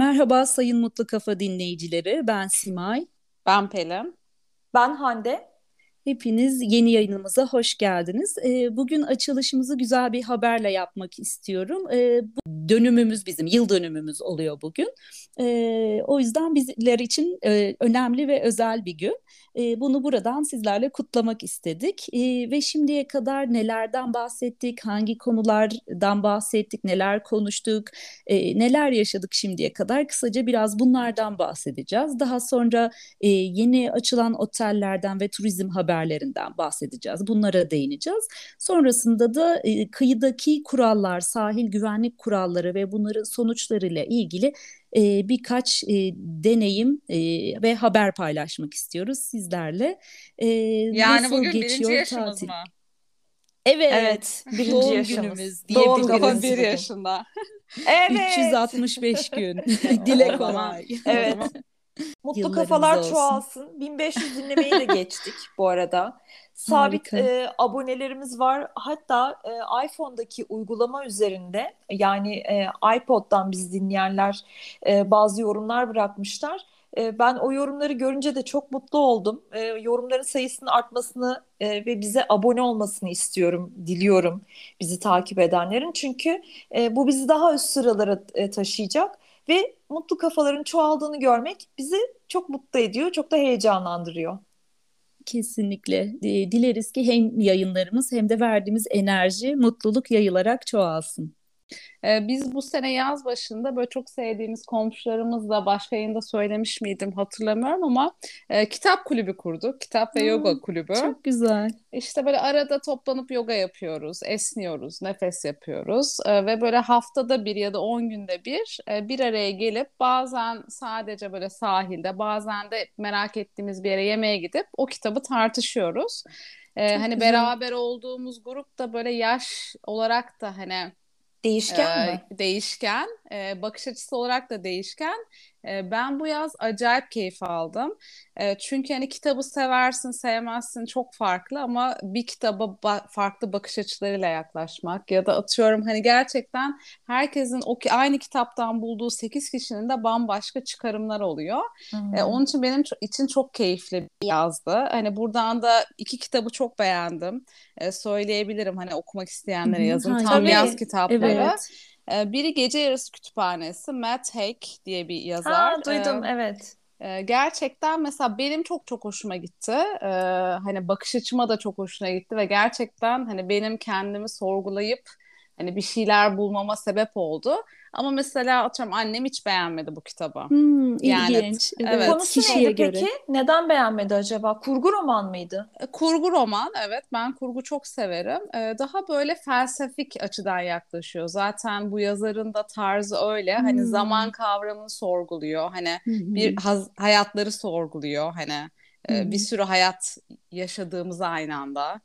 Merhaba Sayın Mutlu Kafa dinleyicileri. Ben Simay. Ben Pelin. Ben Hande. Hepiniz yeni yayınımıza hoş geldiniz. Ee, bugün açılışımızı güzel bir haberle yapmak istiyorum. Dönümümüz bizim, yıl dönümümüz oluyor bugün. Ee, o yüzden bizler için e, önemli ve özel bir gün. Bunu buradan sizlerle kutlamak istedik. Ve şimdiye kadar nelerden bahsettik, hangi konulardan bahsettik, neler konuştuk, neler yaşadık şimdiye kadar kısaca biraz bunlardan bahsedeceğiz. Daha sonra yeni açılan otellerden ve turizm haberlerinden bahsedeceğiz. Bunlara değineceğiz. Sonrasında da kıyıdaki kurallar, sahil güvenlik kuralları ve bunların sonuçlarıyla ilgili e, birkaç e, deneyim e, ve haber paylaşmak istiyoruz sizlerle. E, yani nasıl bugün geçiyor birinci yaşımız tatil? mı? Evet, evet birinci doğum yaşımız. günümüz Doğum günü bir yaşında. evet. 365 gün. Dile kolay. Evet. Mutlu kafalar olsun. çoğalsın. 1500 dinlemeyi de geçtik bu arada. Sabit e, abonelerimiz var. Hatta e, iPhone'daki uygulama üzerinde yani e, iPod'dan biz dinleyenler e, bazı yorumlar bırakmışlar. E, ben o yorumları görünce de çok mutlu oldum. E, yorumların sayısının artmasını e, ve bize abone olmasını istiyorum, diliyorum bizi takip edenlerin. Çünkü e, bu bizi daha üst sıralara e, taşıyacak ve mutlu kafaların çoğaldığını görmek bizi çok mutlu ediyor, çok da heyecanlandırıyor. Kesinlikle. Dileriz ki hem yayınlarımız hem de verdiğimiz enerji, mutluluk yayılarak çoğalsın. Ee, biz bu sene yaz başında böyle çok sevdiğimiz komşularımızla başka yayında söylemiş miydim hatırlamıyorum ama e, kitap kulübü kurduk. Kitap ve hmm, yoga kulübü. Çok güzel. İşte böyle arada toplanıp yoga yapıyoruz, esniyoruz, nefes yapıyoruz e, ve böyle haftada bir ya da on günde bir e, bir araya gelip bazen sadece böyle sahilde bazen de merak ettiğimiz bir yere yemeğe gidip o kitabı tartışıyoruz. Ee, hani güzel. beraber olduğumuz grup da böyle yaş olarak da hani Değişken ee, mi? Değişken. Ee, bakış açısı olarak da değişken. Ee, ben bu yaz acayip keyif aldım. Ee, çünkü hani kitabı seversin, sevmezsin çok farklı ama bir kitaba ba- farklı bakış açılarıyla yaklaşmak ya da atıyorum hani gerçekten herkesin o ki aynı kitaptan bulduğu 8 kişinin de bambaşka çıkarımlar oluyor. Hmm. Ee, onun için benim için çok keyifli bir yazdı. Hani buradan da iki kitabı çok beğendim. Ee, söyleyebilirim hani okumak isteyenlere yazın. Tam Tabii. yaz kitapları. Evet. Ee, biri Gece Yarısı Kütüphanesi, Matt Haig diye bir yazar. Ha, duydum, ee, evet. gerçekten mesela benim çok çok hoşuma gitti. Ee, hani bakış açıma da çok hoşuna gitti ve gerçekten hani benim kendimi sorgulayıp hani bir şeyler bulmama sebep oldu. Ama mesela atıyorum annem hiç beğenmedi bu kitabı. Hmm, yani, ilginç. Evet. Konusu Kişiye neydi göre. peki? Neden beğenmedi acaba? Kurgu roman mıydı? E, kurgu roman evet ben kurgu çok severim. Ee, daha böyle felsefik açıdan yaklaşıyor. Zaten bu yazarın da tarzı öyle. Hani hmm. Hani zaman kavramını sorguluyor. Hani hmm. bir haz- hayatları sorguluyor. Hani hmm. bir sürü hayat yaşadığımız aynı anda.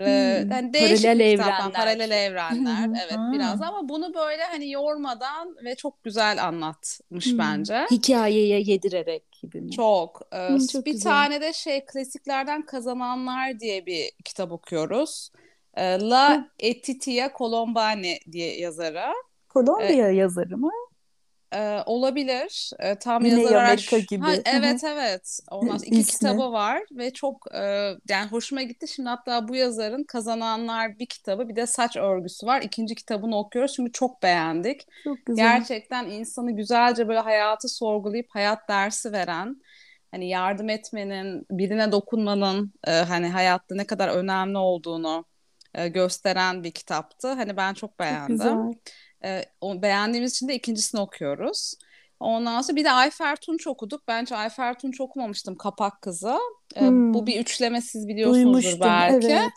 Ee, yani değişik paralel evrenler. paralel evrenler evet biraz ama bunu böyle hani yormadan ve çok güzel anlatmış hmm. bence. Hikayeye yedirerek gibi mi? Çok. Ee, hmm, çok bir güzel. tane de şey klasiklerden kazananlar diye bir kitap okuyoruz. Ee, La Etitia Colombani diye yazarı. Kolombiya ee, yazarı mı? Ee, olabilir. Ee, tam Güney yazar Amerika gibi. Ha, evet evet. Ondan iki kitabı var ve çok e, yani hoşuma gitti. Şimdi hatta bu yazarın Kazananlar bir kitabı bir de Saç Örgüsü var. İkinci kitabını okuyoruz. Şimdi çok beğendik. Çok güzel. Gerçekten insanı güzelce böyle hayatı sorgulayıp hayat dersi veren hani yardım etmenin, birine dokunmanın e, hani hayatta ne kadar önemli olduğunu e, gösteren bir kitaptı. Hani ben çok beğendim. Çok güzel. E, o, beğendiğimiz için de ikincisini okuyoruz. Ondan sonra bir de Ayfer Tunç okuduk. Bence Ayfer Tunç okumamıştım Kapak Kızı. E, hmm. Bu bir üçleme siz biliyorsunuzdur Duymuştum, belki. Evet.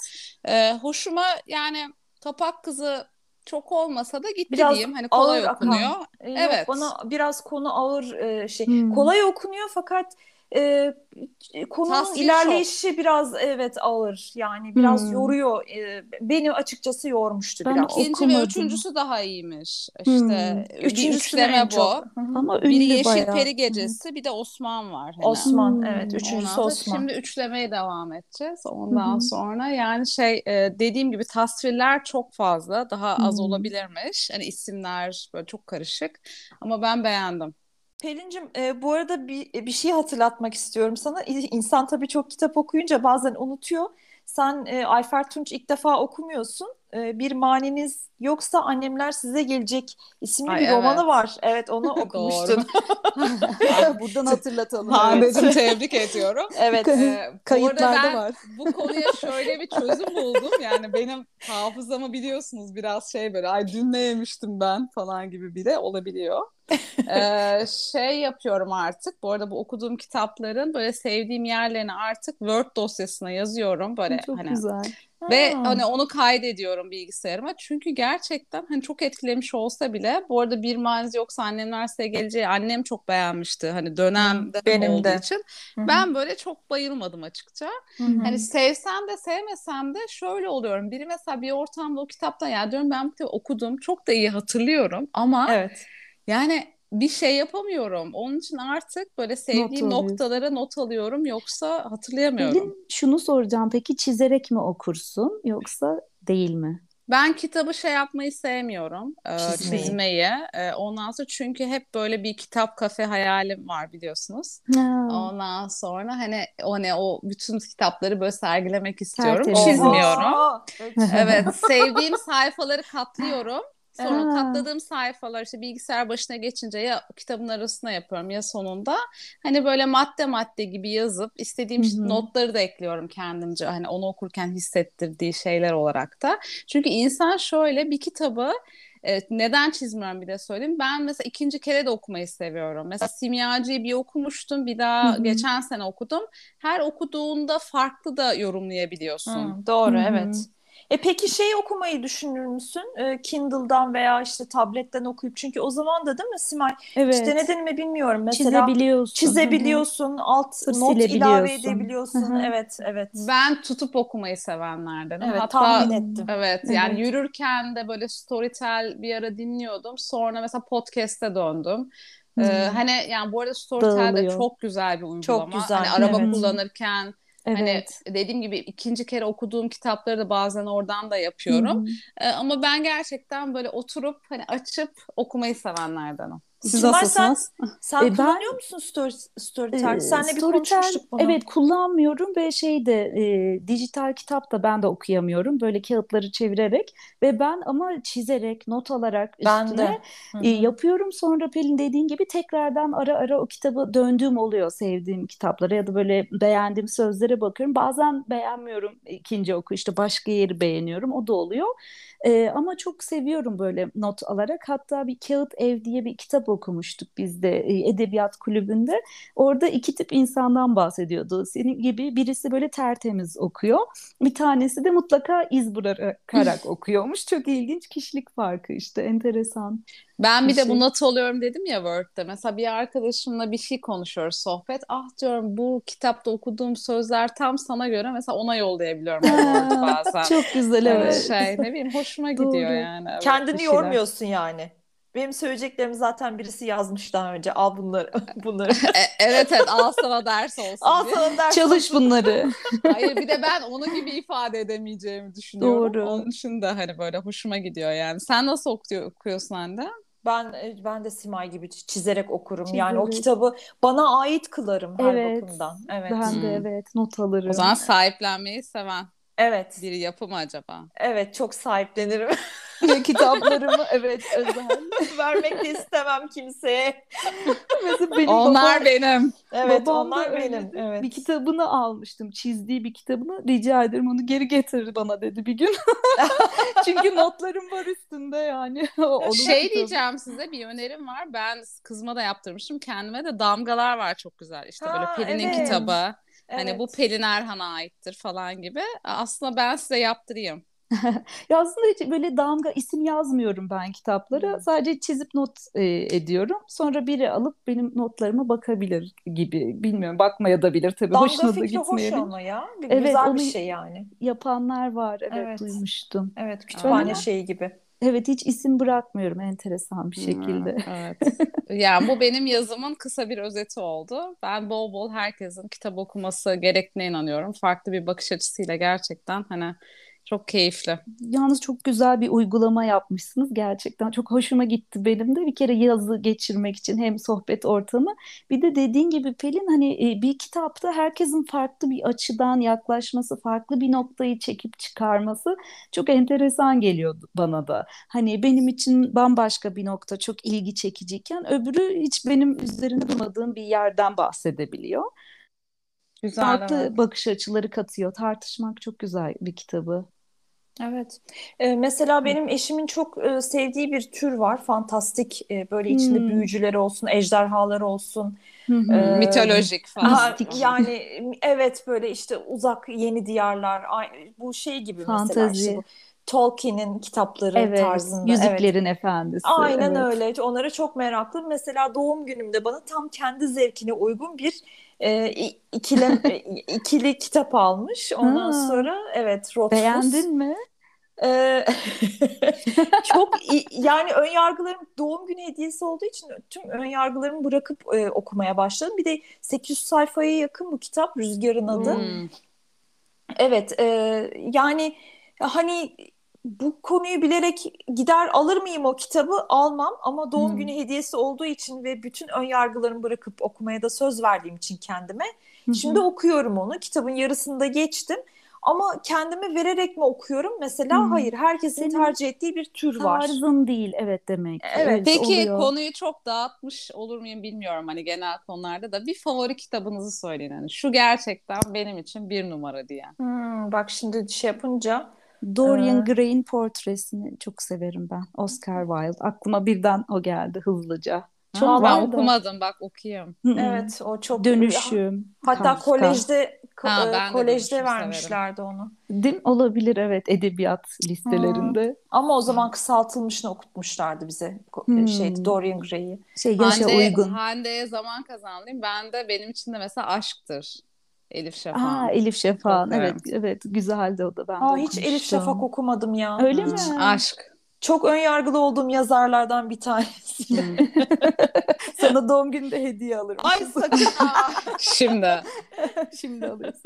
E, hoşuma yani Kapak Kızı çok olmasa da gitti biraz diyeyim. Hani kolay okunuyor. Akan. evet. Yok, bana biraz konu ağır e, şey. Hmm. Kolay okunuyor fakat e, konunun Tasvir ilerleyişi çok. biraz evet ağır yani biraz hmm. yoruyor e, beni açıkçası yormuştu ben biraz. İkinci okumadım. ve üçüncüsü daha iyiymiş işte hmm. üçüncüsü bir bu çok. ama biri Yeşil bayağı. Peri Gecesi bir de Osman var hani. Osman hmm. evet üçüncüsü Osman şimdi üçlemeye devam edeceğiz ondan hmm. sonra yani şey dediğim gibi tasvirler çok fazla daha az hmm. olabilirmiş hani isimler böyle çok karışık ama ben beğendim Pelin'cim e, bu arada bir, bir şey hatırlatmak istiyorum sana. İnsan tabii çok kitap okuyunca bazen unutuyor. Sen e, Ayfer Tunç ilk defa okumuyorsun. E, bir maniniz yoksa annemler size gelecek isimli Ay, bir evet. romanı var. Evet onu okumuştun. Buradan hatırlatalım. Hande'cim evet. tebrik ediyorum. Evet. Ee, Kayıtlarda var. Bu konuya şöyle bir çözüm buldum. Yani benim hafızamı biliyorsunuz biraz şey böyle ay dün ne yemiştim ben falan gibi bile olabiliyor. ee, şey yapıyorum artık. Bu arada bu okuduğum kitapların böyle sevdiğim yerlerini artık Word dosyasına yazıyorum. Böyle Çok hani güzel. Ve hani onu kaydediyorum bilgisayarıma. Çünkü gerçekten hani çok etkilemiş olsa bile bu arada bir maniz yoksa annemler size geleceği annem çok beğenmişti. Hani dönemde Benim olduğu de. için. Hı-hı. Ben böyle çok bayılmadım açıkça. Hı-hı. Hani sevsem de sevmesem de şöyle oluyorum. Biri mesela bir ortamda o kitapta ya diyorum ben bu kitabı okudum. Çok da iyi hatırlıyorum ama evet. yani bir şey yapamıyorum. Onun için artık böyle sevdiğim not noktalara not alıyorum yoksa hatırlayamıyorum. Pelin şunu soracağım peki çizerek mi okursun yoksa değil mi? Ben kitabı şey yapmayı sevmiyorum. Çizmeyi. çizmeyi. Ondan sonra çünkü hep böyle bir kitap kafe hayalim var biliyorsunuz. Ha. Ondan sonra hani o ne o bütün kitapları böyle sergilemek istiyorum. Tertemiz. Çizmiyorum. evet, sevdiğim sayfaları katlıyorum. Sonra Aa. katladığım sayfalar işte bilgisayar başına geçince ya kitabın arasına yapıyorum ya sonunda. Hani böyle madde madde gibi yazıp istediğim Hı-hı. notları da ekliyorum kendimce. Hani onu okurken hissettirdiği şeyler olarak da. Çünkü insan şöyle bir kitabı Evet, neden çizmiyorum bir de söyleyeyim. Ben mesela ikinci kere de okumayı seviyorum. Mesela Simyacı'yı bir okumuştum. Bir daha Hı-hı. geçen sene okudum. Her okuduğunda farklı da yorumlayabiliyorsun. Hı, doğru Hı-hı. evet. E peki şey okumayı düşünür müsün? E, Kindle'dan veya işte tabletten okuyup çünkü o zaman da değil mi Simay? Evet. İşte nedeni mi bilmiyorum. Mesela çizebiliyorsun. Çizebiliyorsun, Hı-hı. alt not ilave edebiliyorsun. Hı-hı. Evet, evet. Ben tutup okumayı sevenlerden. Evet, Hatta, tahmin ettim. Evet, yani evet. yürürken de böyle Storytel bir ara dinliyordum. Sonra mesela podcast'e döndüm. Ee, hani yani bu arada Storytel de çok güzel bir uygulama. Çok güzel. Hani araba evet. kullanırken evet. Hani dediğim gibi ikinci kere okuduğum kitapları da bazen oradan da yapıyorum. Ee, ama ben gerçekten böyle oturup hani açıp okumayı sevenlerdenim. Siz Simay Sen, sen e, kullanıyor ben, musun Story, Storytel? E, Senle bir konuşmuştuk bunu. Evet kullanmıyorum ve şeyde e, dijital kitap da ben de okuyamıyorum. Böyle kağıtları çevirerek ve ben ama çizerek, not alarak üstüne ben de. E, yapıyorum. Sonra Pelin dediğin gibi tekrardan ara ara o kitabı döndüğüm oluyor sevdiğim kitaplara ya da böyle beğendiğim sözlere bakıyorum. Bazen beğenmiyorum ikinci oku işte başka yeri beğeniyorum o da oluyor. E, ama çok seviyorum böyle not alarak. Hatta bir Kağıt Ev diye bir kitap okumuştuk biz de e, edebiyat kulübünde. Orada iki tip insandan bahsediyordu. Senin gibi birisi böyle tertemiz okuyor. Bir tanesi de mutlaka iz bırakarak okuyormuş. Çok ilginç kişilik farkı işte enteresan. Ben bir, bir de şey. bu not oluyorum dedim ya Word'de. Mesela bir arkadaşımla bir şey konuşuyoruz sohbet. Ah diyorum bu kitapta okuduğum sözler tam sana göre mesela ona yollayabiliyorum bazen. Çok güzel evet. Şey ne bileyim hoşuma gidiyor yani. Evet, Kendini yormuyorsun yani. Benim söyleyeceklerimi zaten birisi yazmış daha önce. Al bunları. bunları. e, evet evet al sana ders olsun. al sana ders Çalış olsun. bunları. Hayır bir de ben onun gibi ifade edemeyeceğimi düşünüyorum. Doğru. Onun için de hani böyle hoşuma gidiyor yani. Sen nasıl okuyor, okuyorsun anne? Ben e, ben de Simay gibi çizerek okurum. Çizerek. Yani o kitabı bana ait kılarım her evet, bakımdan. Evet. Ben de evet not alırım. O zaman sahiplenmeyi seven. Evet. Bir yapı mı acaba? Evet çok sahiplenirim. Kitaplarımı evet özel. Vermek de istemem kimseye. Mesela benim onlar babam, benim. Evet babam onlar benim. Evet. Bir kitabını almıştım. Çizdiği bir kitabını. Rica ederim onu geri getirir bana dedi bir gün. Çünkü notlarım var üstünde yani. Onun şey kitabı. diyeceğim size bir önerim var. Ben kızıma da yaptırmıştım. Kendime de damgalar var çok güzel. İşte ha, böyle Pelin'in evet. kitabı. Evet. Hani bu Pelin Erhan'a aittir falan gibi. Aslında ben size yaptırayım. ya aslında hiç böyle damga isim yazmıyorum ben kitaplara. Hmm. Sadece çizip not e, ediyorum. Sonra biri alıp benim notlarıma bakabilir gibi. Bilmiyorum bakmaya da bilir tabii. Damga Hoşuna fikri da hoş ama ya. Bir, evet, güzel bir şey yani. Yapanlar var. Evet, evet. duymuştum. Evet kütüphane şeyi gibi. Evet hiç isim bırakmıyorum enteresan bir şekilde. Hmm, evet. yani bu benim yazımın kısa bir özeti oldu. Ben bol bol herkesin kitap okuması gerektiğine inanıyorum. Farklı bir bakış açısıyla gerçekten hani Çok keyifli. Yalnız çok güzel bir uygulama yapmışsınız gerçekten. Çok hoşuma gitti benim de. Bir kere yazı geçirmek için hem sohbet ortamı. Bir de dediğin gibi Pelin hani e, bir kitapta herkesin farklı bir açıdan yaklaşması, farklı bir noktayı çekip çıkarması çok enteresan geliyor bana da. Hani benim için bambaşka bir nokta çok ilgi çekiciyken öbürü hiç benim üzerinde durmadığım bir yerden bahsedebiliyor. Güzel, farklı evet. bakış açıları katıyor. Tartışmak çok güzel bir kitabı. Evet. Ee, mesela benim eşimin çok e, sevdiği bir tür var. Fantastik e, böyle içinde hmm. büyücüler olsun, ejderhalar olsun. Hmm. Ee, Mitolojik falan. Yani evet böyle işte uzak yeni diyarlar. Bu şey gibi Fantazi. mesela işte bu. Tolkien'in kitapları evet, tarzında. Yüzüklerin evet. Efendisi. Aynen evet. öyle. Onlara çok meraklı. Mesela doğum günümde bana tam kendi zevkine uygun bir e, ikili, ikili kitap almış. Ondan ha. sonra evet Rothfuss. Beğendin mi? Ee, çok yani ön yargılarım doğum günü hediyesi olduğu için tüm ön yargılarımı bırakıp e, okumaya başladım. Bir de 800 sayfaya yakın bu kitap Rüzgar'ın adı. Hmm. Evet e, yani hani bu konuyu bilerek gider alır mıyım o kitabı? Almam ama doğum hmm. günü hediyesi olduğu için ve bütün ön yargılarımı bırakıp okumaya da söz verdiğim için kendime. Hmm. Şimdi okuyorum onu. Kitabın yarısında geçtim. Ama kendime vererek mi okuyorum? Mesela hmm. hayır. Herkesin Senin tercih ettiği bir tür var. Tarzın değil evet demek. Evet. Peki oluyor. konuyu çok dağıtmış olur muyum bilmiyorum hani genel konularda da bir favori kitabınızı söyleyin. Hani şu gerçekten benim için bir numara diye. Hmm, bak şimdi şey yapınca Dorian ee, Gray'in portresini çok severim ben. Oscar Wilde. Aklıma birden o geldi hızlıca. Çok ha, ben okumadım bak okuyayım. Evet o çok dönüşüm. Hatta Kafka. kolejde ha, e, kolejde vermişlerdi severim. onu. Değil Olabilir evet edebiyat listelerinde. Hmm. Ama o zaman kısaltılmışını okutmuşlardı bize. Hmm. Şey Dorian Gray'i. Şey yaşa Hande, uygun. Hande'ye zaman kazandım. Ben de benim için de mesela aşktır. Elif Şafak. Aa Elif Şafak. Evet evet güzeldi o da ben Aa, hiç Elif Şafak okumadım ya. Öyle mi? Aşk. Çok ön yargılı olduğum yazarlardan bir tanesi. Hmm. Sana doğum gününde hediye alırım. Ay sakın. Şimdi. Şimdi alırız.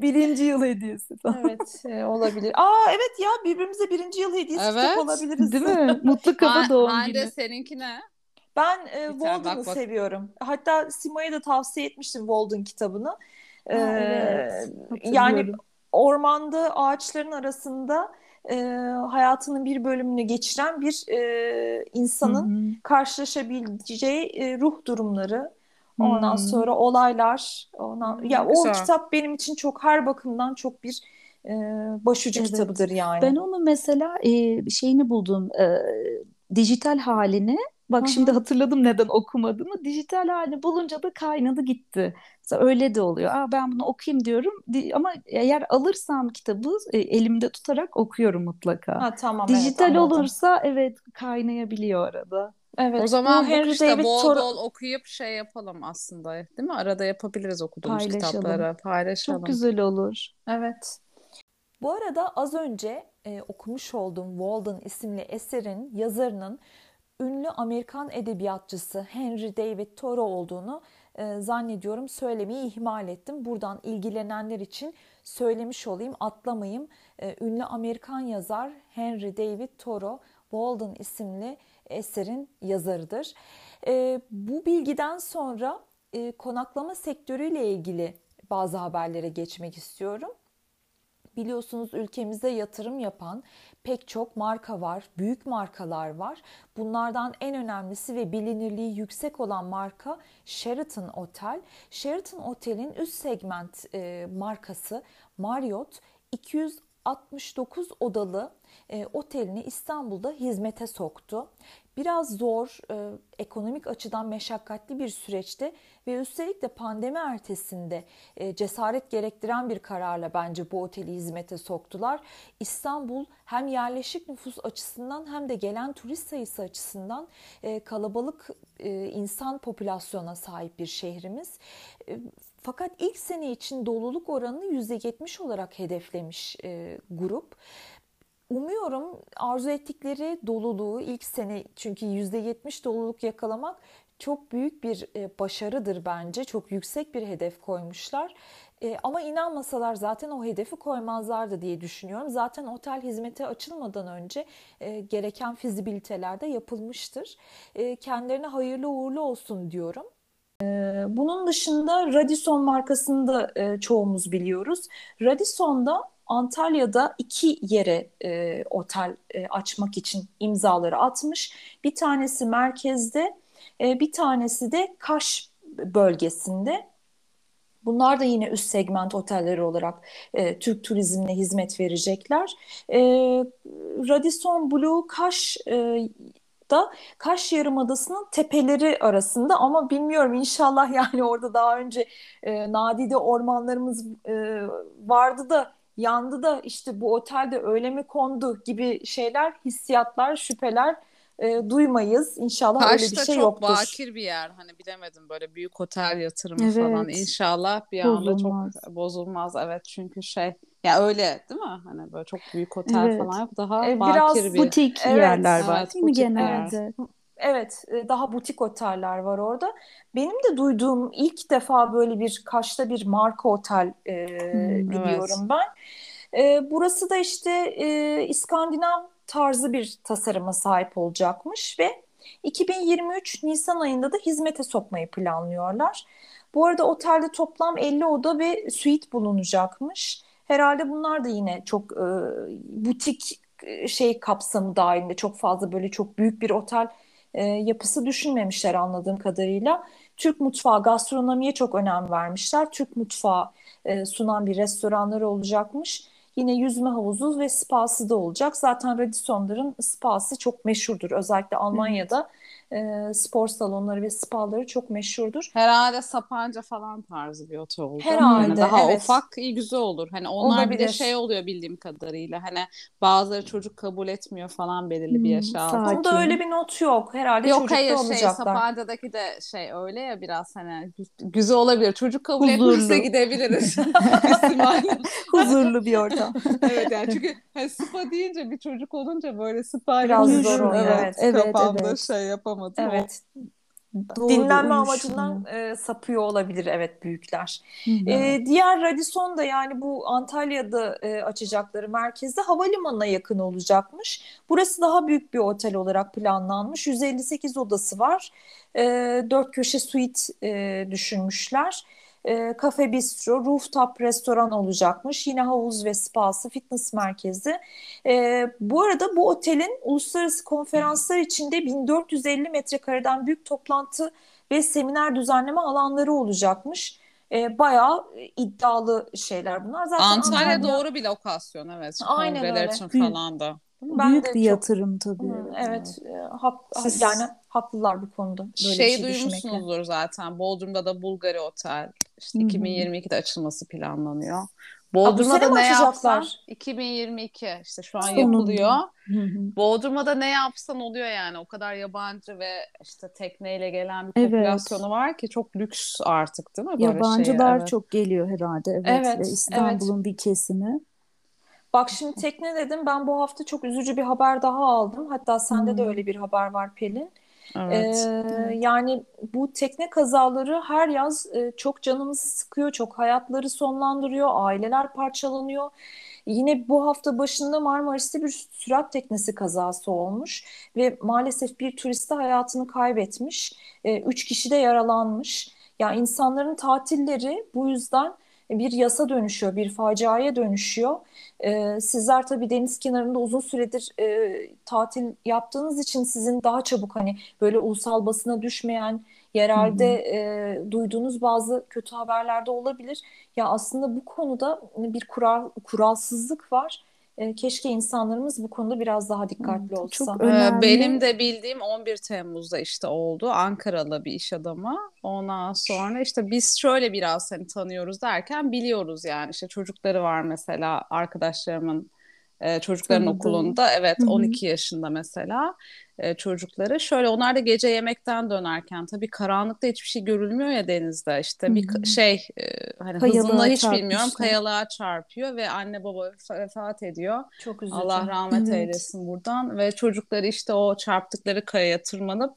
Birinci yıl hediyesi falan. Evet e, olabilir. Aa evet ya birbirimize birinci yıl hediyesi evet. olabiliriz. Değil mi? Mutlu kafa doğum günü. Hande seninki ne? Ben e, Walden'ı seviyorum. Hatta Sima'ya da tavsiye etmiştim Walden kitabını. Evet, yani ormanda ağaçların arasında e, hayatının bir bölümünü geçiren bir e, insanın Hı-hı. karşılaşabileceği e, ruh durumları ondan Hı-hı. sonra olaylar ondan ya o Güzel. kitap benim için çok her bakımdan çok bir e, başucu evet. kitabıdır yani. Ben onu mesela e, şeyini buldum e, dijital halini Bak Hı-hı. şimdi hatırladım neden okumadığımı. Dijital halini bulunca da kaynadı gitti. Mesela öyle de oluyor. Aa, ben bunu okuyayım diyorum. Ama eğer alırsam kitabı e, elimde tutarak okuyorum mutlaka. Ha, tamam, Dijital evet, olursa evet kaynayabiliyor arada. Evet. O zaman bu, bu işte bol Tor- bol okuyup şey yapalım aslında. Değil mi? Arada yapabiliriz okuduğumuz Paylaşalım. kitapları. Paylaşalım. Çok güzel olur. Evet. Bu arada az önce e, okumuş olduğum Walden isimli eserin yazarının ünlü Amerikan edebiyatçısı Henry David Thoreau olduğunu e, zannediyorum söylemeyi ihmal ettim. Buradan ilgilenenler için söylemiş olayım, atlamayayım. E, ünlü Amerikan yazar Henry David Thoreau, Walden isimli eserin yazarıdır. E, bu bilgiden sonra e, konaklama sektörüyle ilgili bazı haberlere geçmek istiyorum. Biliyorsunuz ülkemizde yatırım yapan pek çok marka var, büyük markalar var. Bunlardan en önemlisi ve bilinirliği yüksek olan marka Sheraton Otel. Sheraton Otel'in üst segment e, markası Marriott 269 odalı e, otelini İstanbul'da hizmete soktu biraz zor, e, ekonomik açıdan meşakkatli bir süreçte ve üstelik de pandemi ertesinde e, cesaret gerektiren bir kararla bence bu oteli hizmete soktular. İstanbul hem yerleşik nüfus açısından hem de gelen turist sayısı açısından e, kalabalık e, insan popülasyona sahip bir şehrimiz. E, fakat ilk sene için doluluk oranını %70 olarak hedeflemiş e, grup. Umuyorum arzu ettikleri doluluğu ilk sene çünkü %70 doluluk yakalamak çok büyük bir e, başarıdır bence. Çok yüksek bir hedef koymuşlar. E, ama inanmasalar zaten o hedefi koymazlardı diye düşünüyorum. Zaten otel hizmeti açılmadan önce e, gereken fizibiliteler de yapılmıştır. E, kendilerine hayırlı uğurlu olsun diyorum. Bunun dışında Radisson markasını da çoğumuz biliyoruz. Radisson'da Antalya'da iki yere e, otel e, açmak için imzaları atmış. Bir tanesi merkezde, e, bir tanesi de Kaş bölgesinde. Bunlar da yine üst segment otelleri olarak e, Türk turizmine hizmet verecekler. E, Radisson Blue Kaş e, da Kaş Yarımadası'nın tepeleri arasında ama bilmiyorum inşallah yani orada daha önce e, nadide ormanlarımız e, vardı da yandı da işte bu otelde öyle mi kondu gibi şeyler, hissiyatlar, şüpheler e, duymayız. İnşallah Kaş'ta öyle bir şey yoktur. Kaş'ta çok bakir bir yer. Hani bilemedim böyle büyük otel yatırımı evet. falan. İnşallah bir anda bozulmaz. çok bozulmaz. Evet çünkü şey ya öyle değil mi? Hani böyle çok büyük otel evet. falan yok. Daha ee, bakir biraz bir. butik evet, yerler var evet, değil mi genelde? Evet, e, daha butik oteller var orada. Benim de duyduğum ilk defa böyle bir Kaş'ta bir marka otel e, hmm, biliyorum evet. ben. E, burası da işte e, İskandinav tarzı bir tasarıma sahip olacakmış ve 2023 Nisan ayında da hizmete sokmayı planlıyorlar. Bu arada otelde toplam 50 oda ve suite bulunacakmış. Herhalde bunlar da yine çok e, butik e, şey kapsamı dahilinde çok fazla böyle çok büyük bir otel e, yapısı düşünmemişler anladığım kadarıyla. Türk mutfağı, gastronomiye çok önem vermişler. Türk mutfağı e, sunan bir restoranları olacakmış. Yine yüzme havuzu ve spası da olacak. Zaten Radisson'ların spası çok meşhurdur. Özellikle Almanya'da. E, spor salonları ve spaları çok meşhurdur. Herhalde Sapanca falan tarzı bir otel oldu. Herhalde. Yani daha evet. ufak iyi güzel olur. Hani onlar Olabilir. bir de şey oluyor bildiğim kadarıyla. Hani bazıları çocuk kabul etmiyor falan belirli hmm, bir yaşa altında. Bunda öyle bir not yok. Herhalde yok, çocuk hayır, olacaklar. Yok hayır şey Sapanca'daki de şey öyle ya biraz hani güzel olabilir. Çocuk kabul etmişse gidebiliriz. Huzurlu bir ortam. evet yani çünkü hani spa deyince bir çocuk olunca böyle spa biraz zor oluyor. Evet, evet, kafamda evet. şey yapamam yapamadım. Evet. Doğru, Dinlenme amacından e, sapıyor olabilir evet büyükler. E, diğer Radisson da yani bu Antalya'da e, açacakları merkezde havalimanına yakın olacakmış. Burası daha büyük bir otel olarak planlanmış. 158 odası var. E, 4 köşe suite e, düşünmüşler e, kafe bistro, rooftop restoran olacakmış. Yine havuz ve spası, fitness merkezi. E, bu arada bu otelin uluslararası konferanslar içinde 1450 metrekareden büyük toplantı ve seminer düzenleme alanları olacakmış. E, bayağı iddialı şeyler bunlar. Zaten Antalya, Antalya doğru bir lokasyon evet. Aynen öyle. için falan da. Ben Büyük bir çok, yatırım tabii. Hı, evet. evet. Hak, Siz, yani haklılar bu konuda. Böyle şey, şey duymuşsunuzdur zaten. Bodrum'da da Bulgari Otel. İşte Hı-hı. 2022'de açılması planlanıyor. Bodrum'da da ne yapsan 2022 işte şu an Sonunda. yapılıyor. Hı-hı. Bodrum'da da ne yapsan oluyor yani. O kadar yabancı ve işte tekneyle gelen bir popülasyonu evet. var ki çok lüks artık değil mi? Böyle Yabancılar evet. çok geliyor herhalde. Evet, evet ve İstanbul'un evet. bir kesimi. Bak şimdi tekne dedim ben bu hafta çok üzücü bir haber daha aldım. Hatta sende hmm. de öyle bir haber var Pelin. Evet. Ee, yani bu tekne kazaları her yaz e, çok canımızı sıkıyor, çok hayatları sonlandırıyor, aileler parçalanıyor. Yine bu hafta başında Marmaris'te bir sürat teknesi kazası olmuş ve maalesef bir turist de hayatını kaybetmiş. E, üç kişi de yaralanmış. Ya yani insanların tatilleri bu yüzden bir yasa dönüşüyor, bir faciaya dönüşüyor. E, sizler tabii deniz kenarında uzun süredir e, tatil yaptığınız için sizin daha çabuk hani böyle ulusal basına düşmeyen yerelde e, duyduğunuz bazı kötü haberler de olabilir. Ya aslında bu konuda bir kural kuralsızlık var e, keşke insanlarımız bu konuda biraz daha dikkatli olsa. Çok önemli. Benim de bildiğim 11 Temmuz'da işte oldu. Ankaralı bir iş adamı. Ondan sonra işte biz şöyle biraz hani tanıyoruz derken biliyoruz yani işte çocukları var mesela arkadaşlarımın e, çocukların Tanıdım. okulunda evet Hı-hı. 12 yaşında mesela e, çocukları. Şöyle onlar da gece yemekten dönerken tabii karanlıkta hiçbir şey görülmüyor ya denizde işte Hı-hı. bir şey e, hani Kayalığa hızını hiç bilmiyorum kayalığa çarpıyor ve anne baba vefat ediyor. Çok üzücü. Allah rahmet evet. eylesin buradan ve çocukları işte o çarptıkları kayaya tırmanıp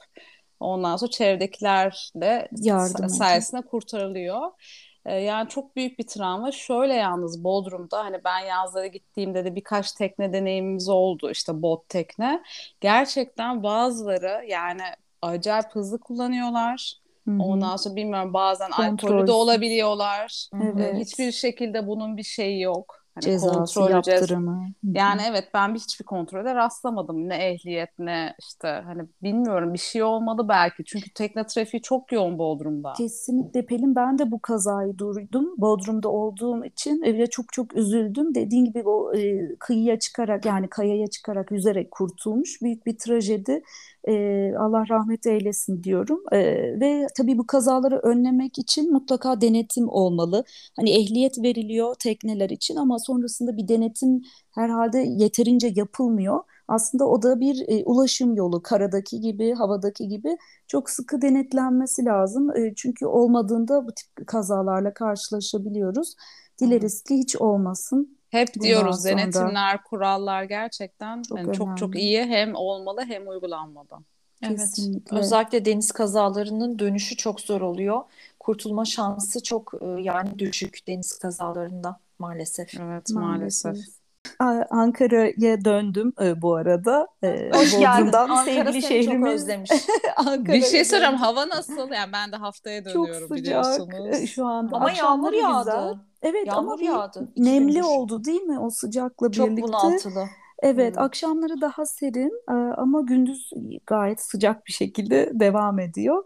ondan sonra çevredekilerle Yardım sayesinde kurtarılıyor. E, yani çok büyük bir travma. Şöyle yalnız Bodrum'da hani ben yazlara gittiğimde de birkaç tekne deneyimimiz oldu. işte bot tekne. Gerçekten bazıları yani acayip hızlı kullanıyorlar. Hı-hı. Ondan sonra bilmiyorum bazen Kontrolsüz. alkolü de olabiliyorlar. Evet. Hiçbir şekilde bunun bir şeyi yok. Hani Cezası, kontrol yaptırımı. Yani evet ben hiçbir kontrole rastlamadım. Ne ehliyet ne işte hani bilmiyorum bir şey olmadı belki. Çünkü tekne trafiği çok yoğun Bodrum'da. Kesinlikle Pelin ben de bu kazayı duydum. Bodrum'da olduğum için ve çok çok üzüldüm. Dediğin gibi o e, kıyıya çıkarak yani kayaya çıkarak yüzerek kurtulmuş. Büyük bir trajedi. E, Allah rahmet eylesin diyorum. E, ve tabii bu kazaları önlemek için mutlaka denetim olmalı. Hani ehliyet veriliyor tekneler için ama sonrasında bir denetim herhalde yeterince yapılmıyor. Aslında o da bir e, ulaşım yolu karadaki gibi havadaki gibi çok sıkı denetlenmesi lazım. E, çünkü olmadığında bu tip kazalarla karşılaşabiliyoruz. Dileriz ki hiç olmasın. Hep diyoruz sonra... denetimler, kurallar gerçekten çok, yani çok çok iyi hem olmalı hem uygulanmalı. Evet. Kesinlikle. Özellikle deniz kazalarının dönüşü çok zor oluyor. Kurtulma şansı çok e, yani düşük deniz kazalarında maalesef. Evet maalesef. maalesef. Ankara'ya döndüm e, bu arada. E, Hoş geldin. Ankara sevgili seni şehrimiz. çok özlemiş. bir şey sorayım hava nasıl? Yani ben de haftaya dönüyorum çok sıcak biliyorsunuz. Şu anda. Ama yağmur yağdı. Evet yağmur ama yağdı. nemli gündür. oldu değil mi o sıcakla çok birlikte? Çok bunaltılı. Evet, hmm. akşamları daha serin ama gündüz gayet sıcak bir şekilde devam ediyor.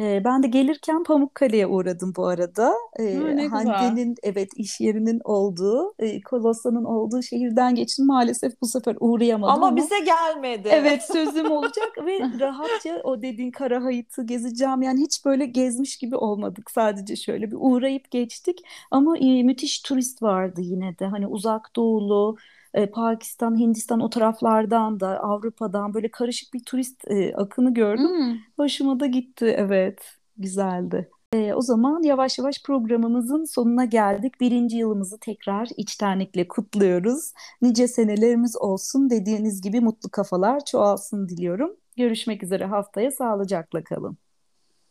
E, ben de gelirken Pamukkale'ye uğradım bu arada. E, ha, Hande'nin evet iş yerinin olduğu, e, Kolossa'nın olduğu şehirden geçtim. Maalesef bu sefer uğrayamadım ama, ama bize gelmedi. Evet sözüm olacak ve rahatça o dediğin Karahayıt'ı gezeceğim. Yani hiç böyle gezmiş gibi olmadık. Sadece şöyle bir uğrayıp geçtik. Ama e, müthiş turist vardı yine de. Hani uzak doğulu, e, Pakistan, Hindistan o taraflardan da Avrupa'dan böyle karışık bir turist e, akını gördüm. Hmm. Hoşuma da gitti evet güzeldi. E, o zaman yavaş yavaş programımızın sonuna geldik. Birinci yılımızı tekrar içtenlikle kutluyoruz. Nice senelerimiz olsun dediğiniz gibi mutlu kafalar çoğalsın diliyorum. Görüşmek üzere haftaya sağlıcakla kalın.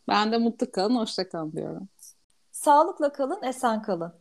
Ben de mutlu kalın, hoşça kalın diyorum. Sağlıkla kalın, esen kalın.